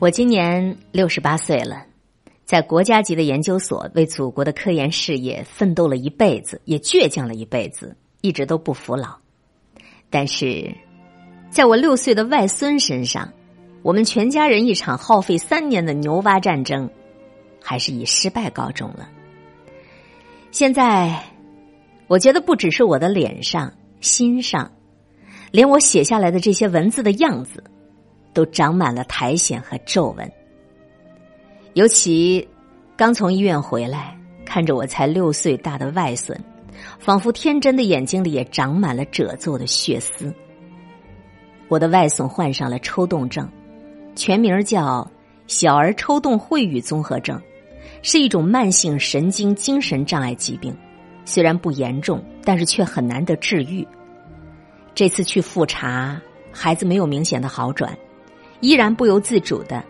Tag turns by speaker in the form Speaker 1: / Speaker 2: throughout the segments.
Speaker 1: 我今年六十八岁了，在国家级的研究所为祖国的科研事业奋斗了一辈子，也倔强了一辈子，一直都不服老。但是，在我六岁的外孙身上，我们全家人一场耗费三年的牛蛙战争，还是以失败告终了。现在，我觉得不只是我的脸上、心上，连我写下来的这些文字的样子。都长满了苔藓和皱纹。尤其刚从医院回来，看着我才六岁大的外孙，仿佛天真的眼睛里也长满了褶皱的血丝。我的外孙患上了抽动症，全名叫小儿抽动秽语综合症，是一种慢性神经精神障碍疾病。虽然不严重，但是却很难得治愈。这次去复查，孩子没有明显的好转。依然不由自主的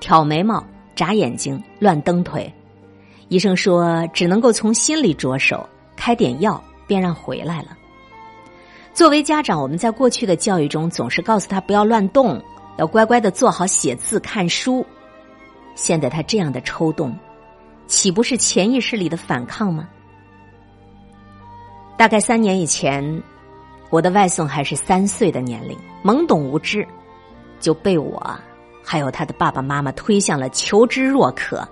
Speaker 1: 挑眉毛、眨眼睛、乱蹬腿，医生说只能够从心里着手，开点药便让回来了。作为家长，我们在过去的教育中总是告诉他不要乱动，要乖乖的做好写字、看书。现在他这样的抽动，岂不是潜意识里的反抗吗？大概三年以前，我的外孙还是三岁的年龄，懵懂无知。就被我还有他的爸爸妈妈推向了求知若渴，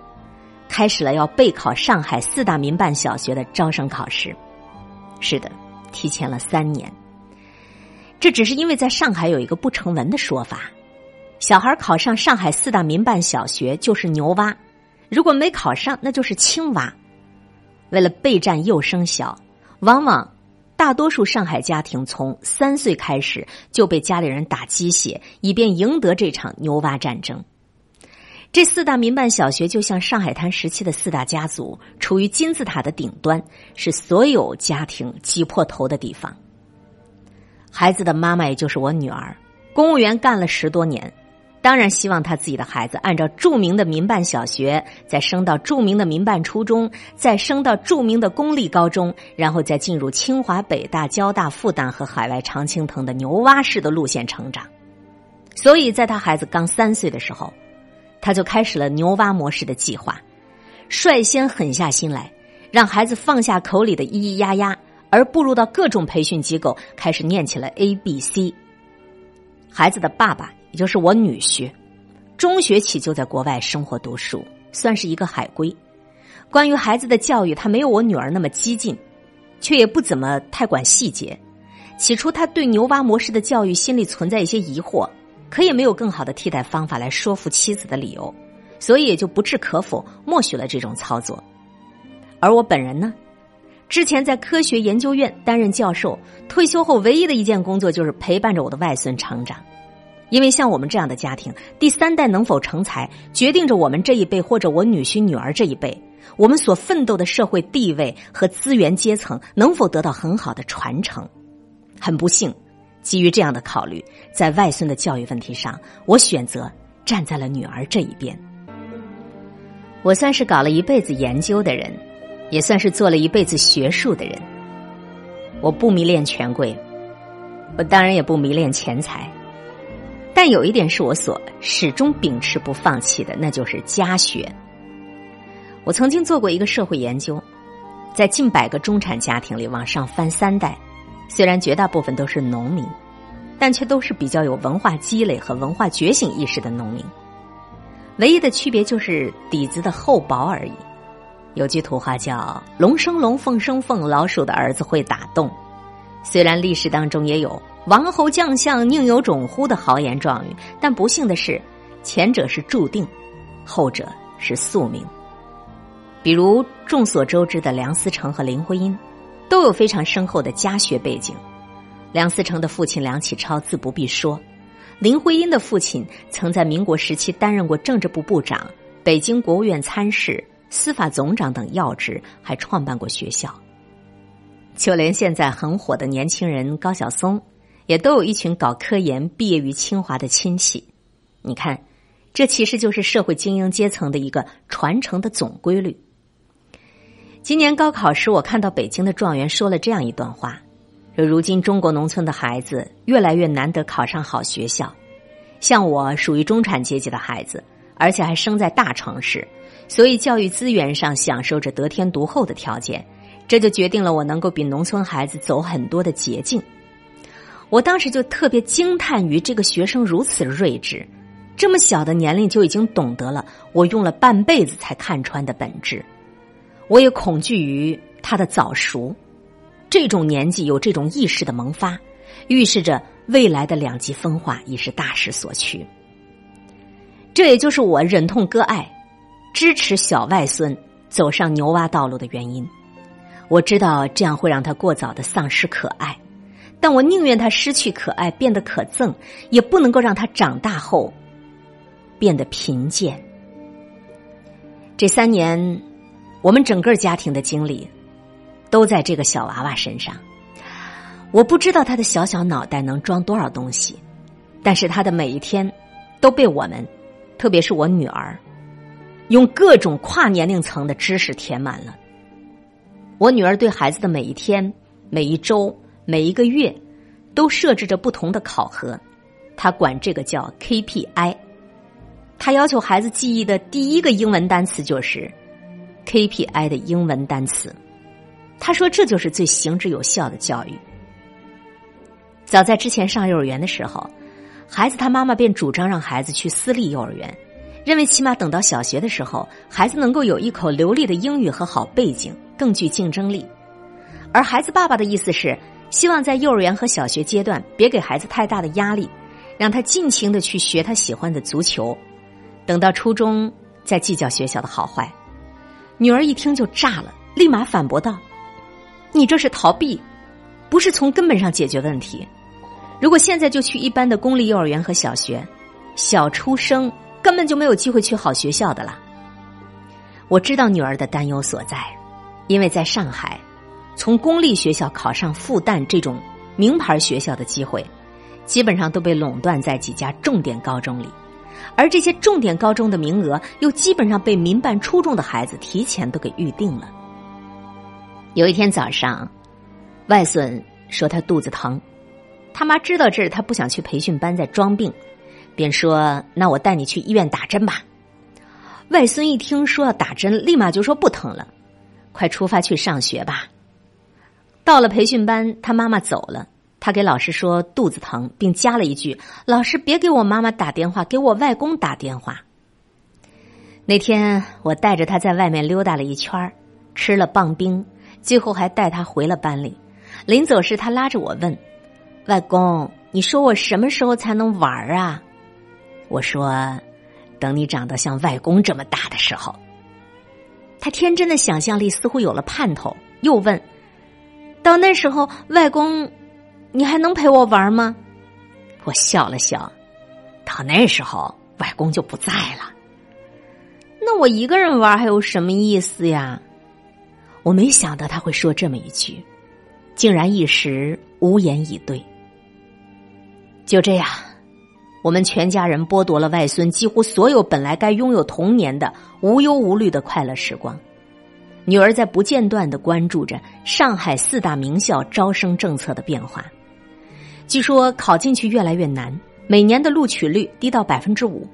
Speaker 1: 开始了要备考上海四大民办小学的招生考试。是的，提前了三年。这只是因为在上海有一个不成文的说法：小孩考上上海四大民办小学就是牛蛙，如果没考上那就是青蛙。为了备战幼升小，往往。大多数上海家庭从三岁开始就被家里人打鸡血，以便赢得这场牛蛙战争。这四大民办小学就像上海滩时期的四大家族，处于金字塔的顶端，是所有家庭挤破头的地方。孩子的妈妈，也就是我女儿，公务员干了十多年。当然希望他自己的孩子按照著名的民办小学，再升到著名的民办初中，再升到著名的公立高中，然后再进入清华、北大、交大、复旦和海外常青藤的牛蛙式的路线成长。所以在他孩子刚三岁的时候，他就开始了牛蛙模式的计划，率先狠下心来，让孩子放下口里的咿咿呀呀，而步入到各种培训机构，开始念起了 A B C。孩子的爸爸。也就是我女婿，中学起就在国外生活读书，算是一个海归。关于孩子的教育，他没有我女儿那么激进，却也不怎么太管细节。起初，他对牛蛙模式的教育心里存在一些疑惑，可也没有更好的替代方法来说服妻子的理由，所以也就不置可否，默许了这种操作。而我本人呢，之前在科学研究院担任教授，退休后唯一的一件工作就是陪伴着我的外孙成长。因为像我们这样的家庭，第三代能否成才，决定着我们这一辈或者我女婿女儿这一辈，我们所奋斗的社会地位和资源阶层能否得到很好的传承。很不幸，基于这样的考虑，在外孙的教育问题上，我选择站在了女儿这一边。我算是搞了一辈子研究的人，也算是做了一辈子学术的人。我不迷恋权贵，我当然也不迷恋钱财。但有一点是我所始终秉持不放弃的，那就是家学。我曾经做过一个社会研究，在近百个中产家庭里往上翻三代，虽然绝大部分都是农民，但却都是比较有文化积累和文化觉醒意识的农民。唯一的区别就是底子的厚薄而已。有句土话叫“龙生龙，凤生凤，老鼠的儿子会打洞”。虽然历史当中也有。王侯将相宁有种乎的豪言壮语，但不幸的是，前者是注定，后者是宿命。比如众所周知的梁思成和林徽因，都有非常深厚的家学背景。梁思成的父亲梁启超自不必说，林徽因的父亲曾在民国时期担任过政治部部长、北京国务院参事、司法总长等要职，还创办过学校。就连现在很火的年轻人高晓松。也都有一群搞科研、毕业于清华的亲戚，你看，这其实就是社会精英阶层的一个传承的总规律。今年高考时，我看到北京的状元说了这样一段话：说如今中国农村的孩子越来越难得考上好学校，像我属于中产阶级的孩子，而且还生在大城市，所以教育资源上享受着得天独厚的条件，这就决定了我能够比农村孩子走很多的捷径。我当时就特别惊叹于这个学生如此睿智，这么小的年龄就已经懂得了我用了半辈子才看穿的本质。我也恐惧于他的早熟，这种年纪有这种意识的萌发，预示着未来的两极分化已是大势所趋。这也就是我忍痛割爱，支持小外孙走上牛蛙道路的原因。我知道这样会让他过早的丧失可爱，但我宁愿他失去可爱，变得可憎，也不能够让他长大后变得贫贱。这三年，我们整个家庭的精力都在这个小娃娃身上。我不知道他的小小脑袋能装多少东西，但是他的每一天都被我们。特别是我女儿，用各种跨年龄层的知识填满了。我女儿对孩子的每一天、每一周、每一个月，都设置着不同的考核，他管这个叫 KPI。他要求孩子记忆的第一个英文单词就是 KPI 的英文单词。他说这就是最行之有效的教育。早在之前上幼儿园的时候。孩子他妈妈便主张让孩子去私立幼儿园，认为起码等到小学的时候，孩子能够有一口流利的英语和好背景，更具竞争力。而孩子爸爸的意思是，希望在幼儿园和小学阶段别给孩子太大的压力，让他尽情的去学他喜欢的足球，等到初中再计较学校的好坏。女儿一听就炸了，立马反驳道：“你这是逃避，不是从根本上解决问题。”如果现在就去一般的公立幼儿园和小学，小出生根本就没有机会去好学校的啦。我知道女儿的担忧所在，因为在上海，从公立学校考上复旦这种名牌学校的机会，基本上都被垄断在几家重点高中里，而这些重点高中的名额又基本上被民办初中的孩子提前都给预定了。有一天早上，外孙说他肚子疼。他妈知道这是，他不想去培训班，在装病，便说：“那我带你去医院打针吧。”外孙一听说要打针，立马就说不疼了，快出发去上学吧。到了培训班，他妈妈走了，他给老师说肚子疼，并加了一句：“老师别给我妈妈打电话，给我外公打电话。”那天我带着他在外面溜达了一圈吃了棒冰，最后还带他回了班里。临走时，他拉着我问。外公，你说我什么时候才能玩啊？我说，等你长得像外公这么大的时候。他天真的想象力似乎有了盼头，又问：“到那时候，外公，你还能陪我玩吗？”我笑了笑：“到那时候，外公就不在了。那我一个人玩还有什么意思呀？”我没想到他会说这么一句，竟然一时无言以对。就这样，我们全家人剥夺了外孙几乎所有本来该拥有童年的无忧无虑的快乐时光。女儿在不间断的关注着上海四大名校招生政策的变化。据说考进去越来越难，每年的录取率低到百分之五。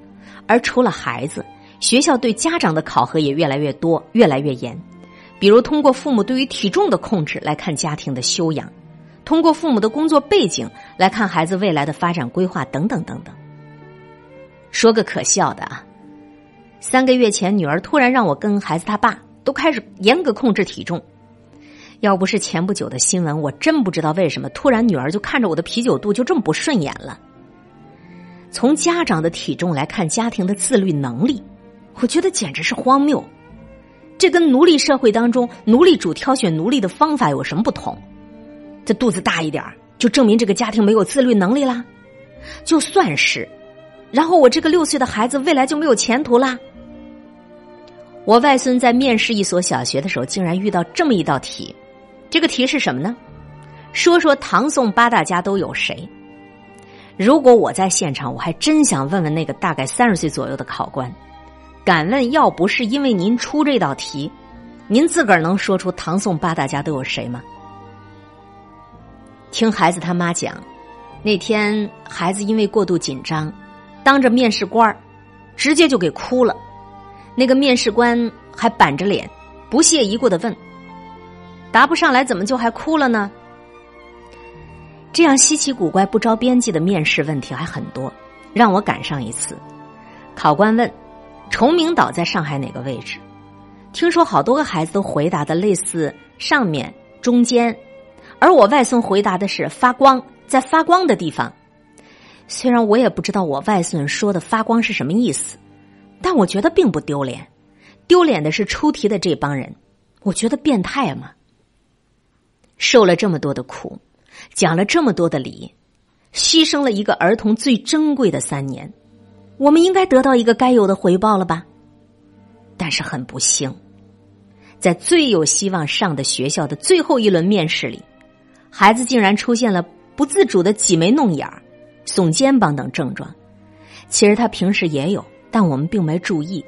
Speaker 1: 而除了孩子，学校对家长的考核也越来越多、越来越严。比如通过父母对于体重的控制来看家庭的修养。通过父母的工作背景来看孩子未来的发展规划等等等等。说个可笑的啊，三个月前女儿突然让我跟孩子他爸都开始严格控制体重。要不是前不久的新闻，我真不知道为什么突然女儿就看着我的啤酒肚就这么不顺眼了。从家长的体重来看家庭的自律能力，我觉得简直是荒谬。这跟奴隶社会当中奴隶主挑选奴隶的方法有什么不同？这肚子大一点就证明这个家庭没有自律能力啦。就算是，然后我这个六岁的孩子未来就没有前途啦。我外孙在面试一所小学的时候，竟然遇到这么一道题。这个题是什么呢？说说唐宋八大家都有谁？如果我在现场，我还真想问问那个大概三十岁左右的考官，敢问要不是因为您出这道题，您自个儿能说出唐宋八大家都有谁吗？听孩子他妈讲，那天孩子因为过度紧张，当着面试官直接就给哭了。那个面试官还板着脸，不屑一顾的问：“答不上来，怎么就还哭了呢？”这样稀奇古怪、不着边际的面试问题还很多，让我赶上一次。考官问：“崇明岛在上海哪个位置？”听说好多个孩子都回答的类似上面、中间，而我外孙回答的是发光，在发光的地方。虽然我也不知道我外孙说的发光是什么意思，但我觉得并不丢脸。丢脸的是出题的这帮人，我觉得变态嘛。受了这么多的苦，讲了这么多的理，牺牲了一个儿童最珍贵的三年，我们应该得到一个该有的回报了吧？但是很不幸，在最有希望上的学校的最后一轮面试里，孩子竟然出现了不自主的挤眉弄眼、耸肩膀等症状。其实他平时也有，但我们并没注意。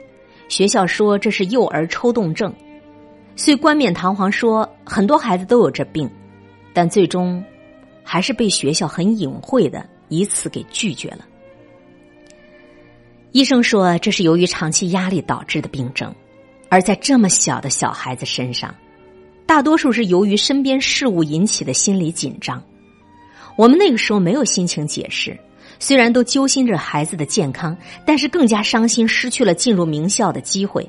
Speaker 1: 学校说这是幼儿抽动症，虽冠冕堂皇说很多孩子都有这病，但最终还是被学校很隐晦的以此给拒绝了。医生说，这是由于长期压力导致的病症，而在这么小的小孩子身上，大多数是由于身边事物引起的心理紧张。我们那个时候没有心情解释，虽然都揪心着孩子的健康，但是更加伤心失去了进入名校的机会。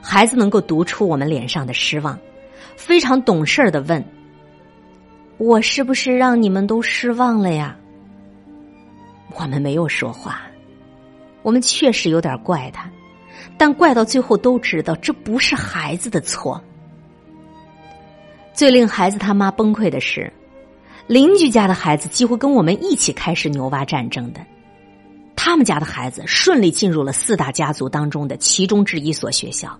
Speaker 1: 孩子能够读出我们脸上的失望，非常懂事的问：“我是不是让你们都失望了呀？”我们没有说话。我们确实有点怪他，但怪到最后都知道这不是孩子的错。最令孩子他妈崩溃的是，邻居家的孩子几乎跟我们一起开始牛蛙战争的。他们家的孩子顺利进入了四大家族当中的其中之一所学校。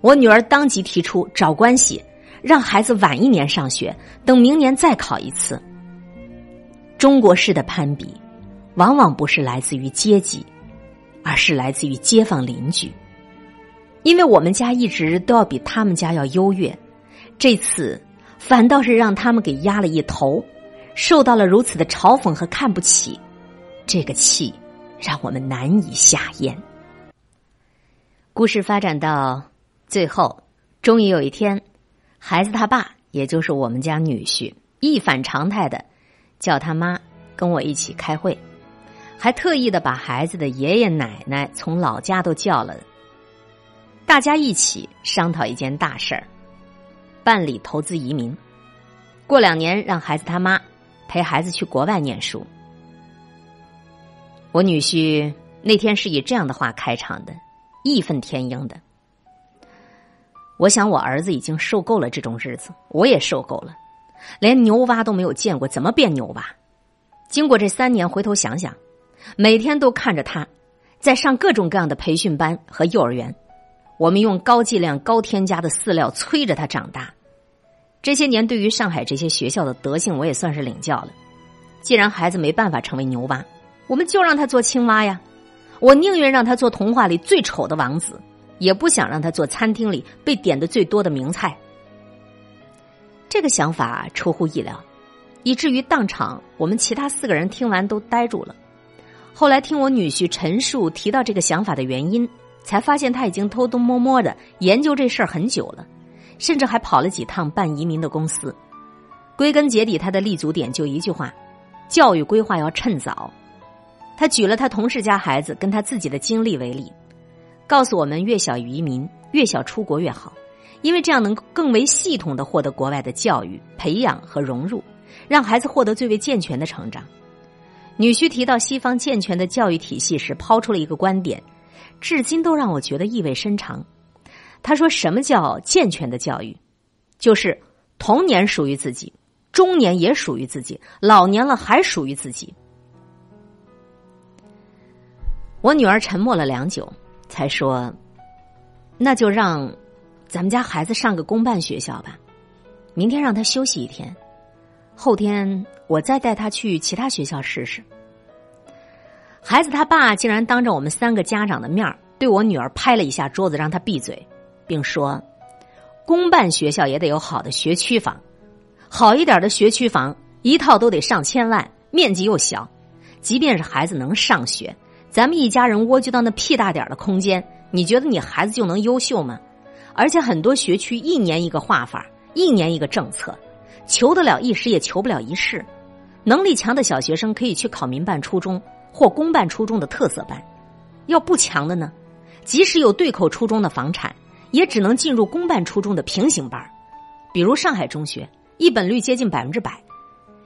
Speaker 1: 我女儿当即提出找关系，让孩子晚一年上学，等明年再考一次。中国式的攀比，往往不是来自于阶级。而是来自于街坊邻居，因为我们家一直都要比他们家要优越，这次反倒是让他们给压了一头，受到了如此的嘲讽和看不起，这个气让我们难以下咽。故事发展到最后，终于有一天，孩子他爸，也就是我们家女婿，一反常态的叫他妈跟我一起开会。还特意的把孩子的爷爷奶奶从老家都叫了，大家一起商讨一件大事儿：办理投资移民。过两年让孩子他妈陪孩子去国外念书。我女婿那天是以这样的话开场的，义愤填膺的。我想我儿子已经受够了这种日子，我也受够了，连牛蛙都没有见过，怎么变牛蛙？经过这三年，回头想想。每天都看着他，在上各种各样的培训班和幼儿园，我们用高剂量、高添加的饲料催着他长大。这些年，对于上海这些学校的德性，我也算是领教了。既然孩子没办法成为牛蛙，我们就让他做青蛙呀！我宁愿让他做童话里最丑的王子，也不想让他做餐厅里被点的最多的名菜。这个想法出乎意料，以至于当场我们其他四个人听完都呆住了。后来听我女婿陈述提到这个想法的原因，才发现他已经偷偷摸摸的研究这事儿很久了，甚至还跑了几趟办移民的公司。归根结底，他的立足点就一句话：教育规划要趁早。他举了他同事家孩子跟他自己的经历为例，告诉我们越小移民越小出国越好，因为这样能更为系统的获得国外的教育培养和融入，让孩子获得最为健全的成长。女婿提到西方健全的教育体系时，抛出了一个观点，至今都让我觉得意味深长。他说：“什么叫健全的教育？就是童年属于自己，中年也属于自己，老年了还属于自己。”我女儿沉默了良久，才说：“那就让咱们家孩子上个公办学校吧，明天让他休息一天。”后天我再带他去其他学校试试。孩子他爸竟然当着我们三个家长的面对我女儿拍了一下桌子，让她闭嘴，并说：“公办学校也得有好的学区房，好一点的学区房一套都得上千万，面积又小。即便是孩子能上学，咱们一家人蜗居到那屁大点的空间，你觉得你孩子就能优秀吗？而且很多学区一年一个画法，一年一个政策，求得了一时也求不了一世。能力强的小学生可以去考民办初中或公办初中的特色班，要不强的呢，即使有对口初中的房产，也只能进入公办初中的平行班。比如上海中学，一本率接近百分之百。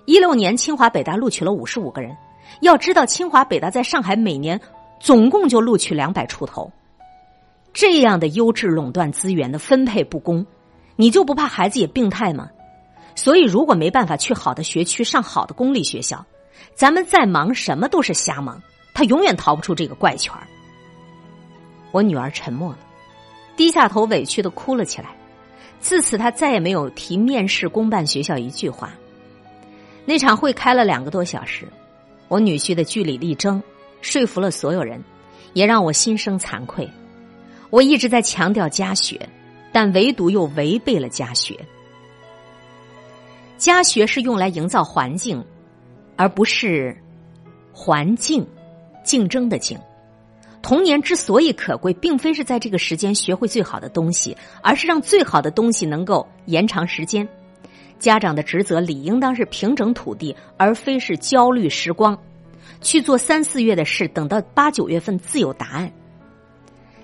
Speaker 1: 一六年清华北大录取了五十五个人。要知道，清华北大在上海每年总共就录取两百出头，这样的优质垄断资源的分配不公，你就不怕孩子也病态吗？所以，如果没办法去好的学区上好的公立学校，咱们再忙什么都是瞎忙，他永远逃不出这个怪圈儿我女儿沉默了，低下头委屈的哭了起来。自此，她再也没有提面试公办学校一句话。那场会开了两个多小时。我女婿的据理力争，说服了所有人，也让我心生惭愧。我一直在强调家学，但唯独又违背了家学。家学是用来营造环境，而不是环境竞争的竞。童年之所以可贵，并非是在这个时间学会最好的东西，而是让最好的东西能够延长时间。家长的职责理应当是平整土地，而非是焦虑时光，去做三四月的事，等到八九月份自有答案。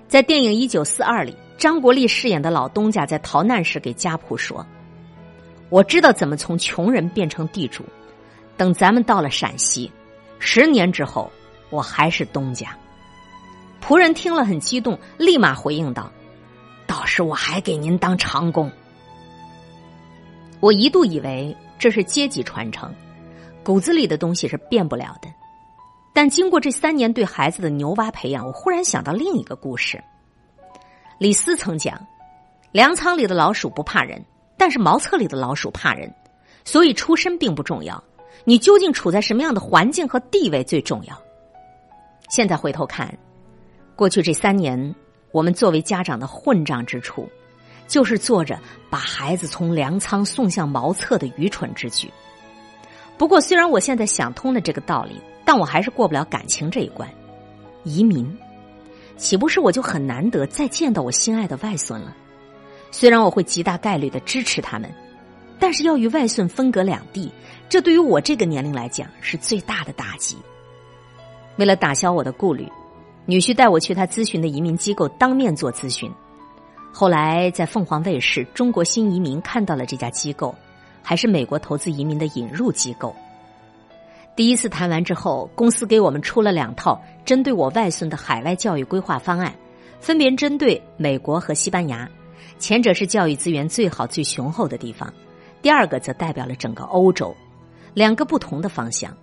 Speaker 1: 在电影《一九四二》里，张国立饰演的老东家在逃难时给家仆说：“我知道怎么从穷人变成地主，等咱们到了陕西，十年之后，我还是东家。”仆人听了很激动，立马回应道：“到时我还给您当长工。”我一度以为这是阶级传承，骨子里的东西是变不了的。但经过这三年对孩子的牛蛙培养，我忽然想到另一个故事。李斯曾讲：“粮仓里的老鼠不怕人，但是茅厕里的老鼠怕人。”所以出身并不重要，你究竟处在什么样的环境和地位最重要。现在回头看，过去这三年，我们作为家长的混账之处。就是做着把孩子从粮仓送向茅厕的愚蠢之举。不过，虽然我现在想通了这个道理，但我还是过不了感情这一关。移民，岂不是我就很难得再见到我心爱的外孙了？虽然我会极大概率的支持他们，但是要与外孙分隔两地，这对于我这个年龄来讲是最大的打击。为了打消我的顾虑，女婿带我去他咨询的移民机构当面做咨询。后来在凤凰卫视《中国新移民》看到了这家机构，还是美国投资移民的引入机构。第一次谈完之后，公司给我们出了两套针对我外孙的海外教育规划方案，分别针对美国和西班牙。前者是教育资源最好、最雄厚的地方，第二个则代表了整个欧洲，两个不同的方向。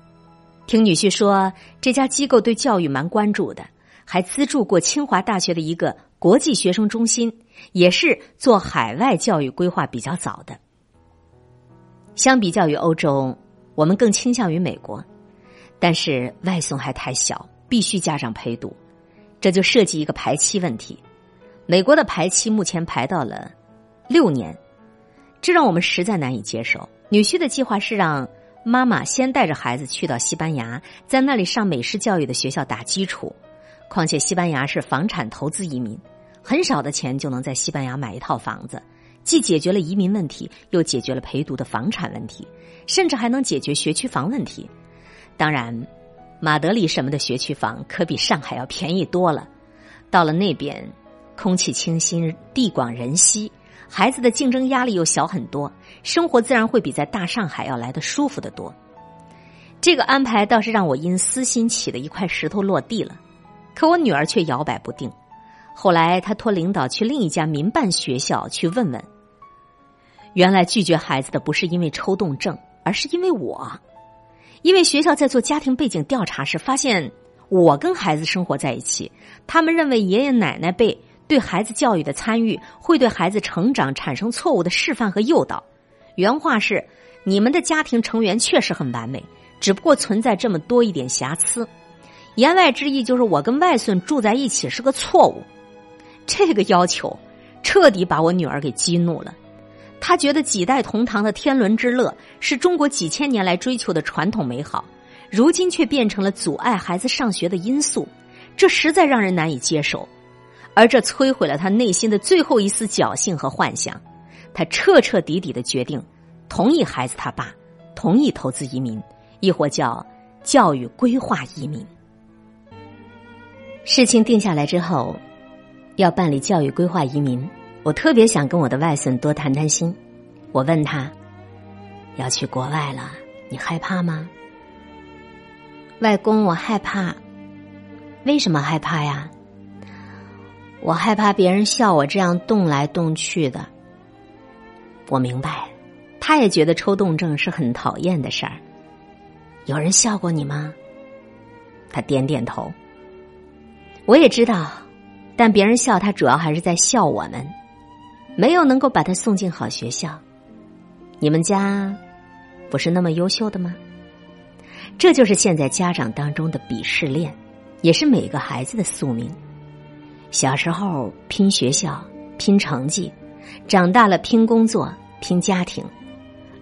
Speaker 1: 听女婿说，这家机构对教育蛮关注的，还资助过清华大学的一个国际学生中心。也是做海外教育规划比较早的。相比较于欧洲，我们更倾向于美国，但是外送还太小，必须家长陪读，这就涉及一个排期问题。美国的排期目前排到了六年，这让我们实在难以接受。女婿的计划是让妈妈先带着孩子去到西班牙，在那里上美式教育的学校打基础。况且西班牙是房产投资移民。很少的钱就能在西班牙买一套房子，既解决了移民问题，又解决了陪读的房产问题，甚至还能解决学区房问题。当然，马德里什么的学区房可比上海要便宜多了。到了那边，空气清新，地广人稀，孩子的竞争压力又小很多，生活自然会比在大上海要来的舒服的多。这个安排倒是让我因私心起的一块石头落地了，可我女儿却摇摆不定。后来，她托领导去另一家民办学校去问问。原来拒绝孩子的不是因为抽动症，而是因为我，因为学校在做家庭背景调查时发现我跟孩子生活在一起，他们认为爷爷奶奶辈对孩子教育的参与会对孩子成长产生错误的示范和诱导。原话是：“你们的家庭成员确实很完美，只不过存在这么多一点瑕疵。”言外之意就是我跟外孙住在一起是个错误。这个要求彻底把我女儿给激怒了，她觉得几代同堂的天伦之乐是中国几千年来追求的传统美好，如今却变成了阻碍孩子上学的因素，这实在让人难以接受，而这摧毁了他内心的最后一丝侥幸和幻想。他彻彻底底的决定，同意孩子他爸同意投资移民，亦或叫教育规划移民。事情定下来之后，要办理教育规划移民，我特别想跟我的外孙多谈谈心。我问他，要去国外了，你害怕吗？外公，我害怕。为什么害怕呀？我害怕别人笑我这样动来动去的。我明白，他也觉得抽动症是很讨厌的事儿。有人笑过你吗？他点点头。我也知道，但别人笑他，主要还是在笑我们，没有能够把他送进好学校。你们家不是那么优秀的吗？这就是现在家长当中的鄙视链。也是每个孩子的宿命。小时候拼学校、拼成绩，长大了拼工作、拼家庭，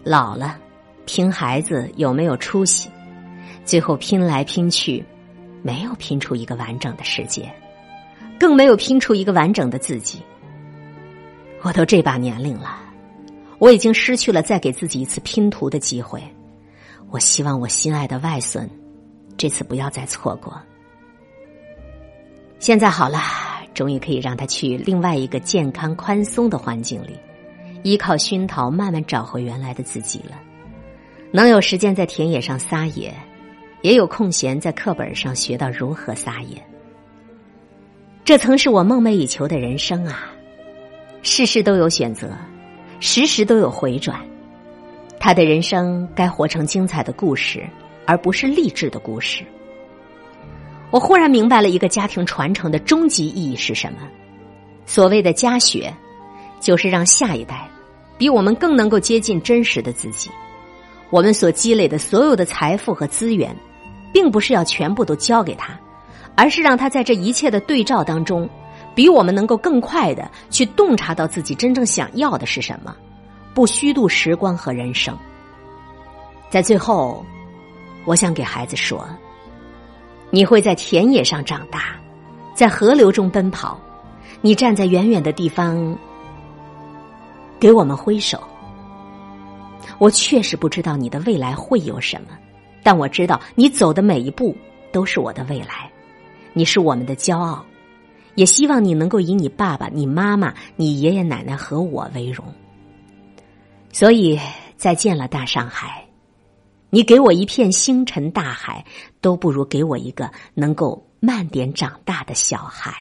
Speaker 1: 老了拼孩子有没有出息，最后拼来拼去，没有拼出一个完整的世界，更没有拼出一个完整的自己。我都这把年龄了，我已经失去了再给自己一次拼图的机会。我希望我心爱的外孙，这次不要再错过。现在好了，终于可以让他去另外一个健康、宽松的环境里，依靠熏陶慢慢找回原来的自己了。能有时间在田野上撒野，也有空闲在课本上学到如何撒野。这曾是我梦寐以求的人生啊！事事都有选择，时时都有回转。他的人生该活成精彩的故事，而不是励志的故事。我忽然明白了一个家庭传承的终极意义是什么。所谓的家学，就是让下一代比我们更能够接近真实的自己。我们所积累的所有的财富和资源，并不是要全部都交给他，而是让他在这一切的对照当中，比我们能够更快的去洞察到自己真正想要的是什么，不虚度时光和人生。在最后，我想给孩子说。你会在田野上长大，在河流中奔跑。你站在远远的地方，给我们挥手。我确实不知道你的未来会有什么，但我知道你走的每一步都是我的未来。你是我们的骄傲，也希望你能够以你爸爸、你妈妈、你爷爷奶奶和我为荣。所以，再见了，大上海。你给我一片星辰大海，都不如给我一个能够慢点长大的小孩。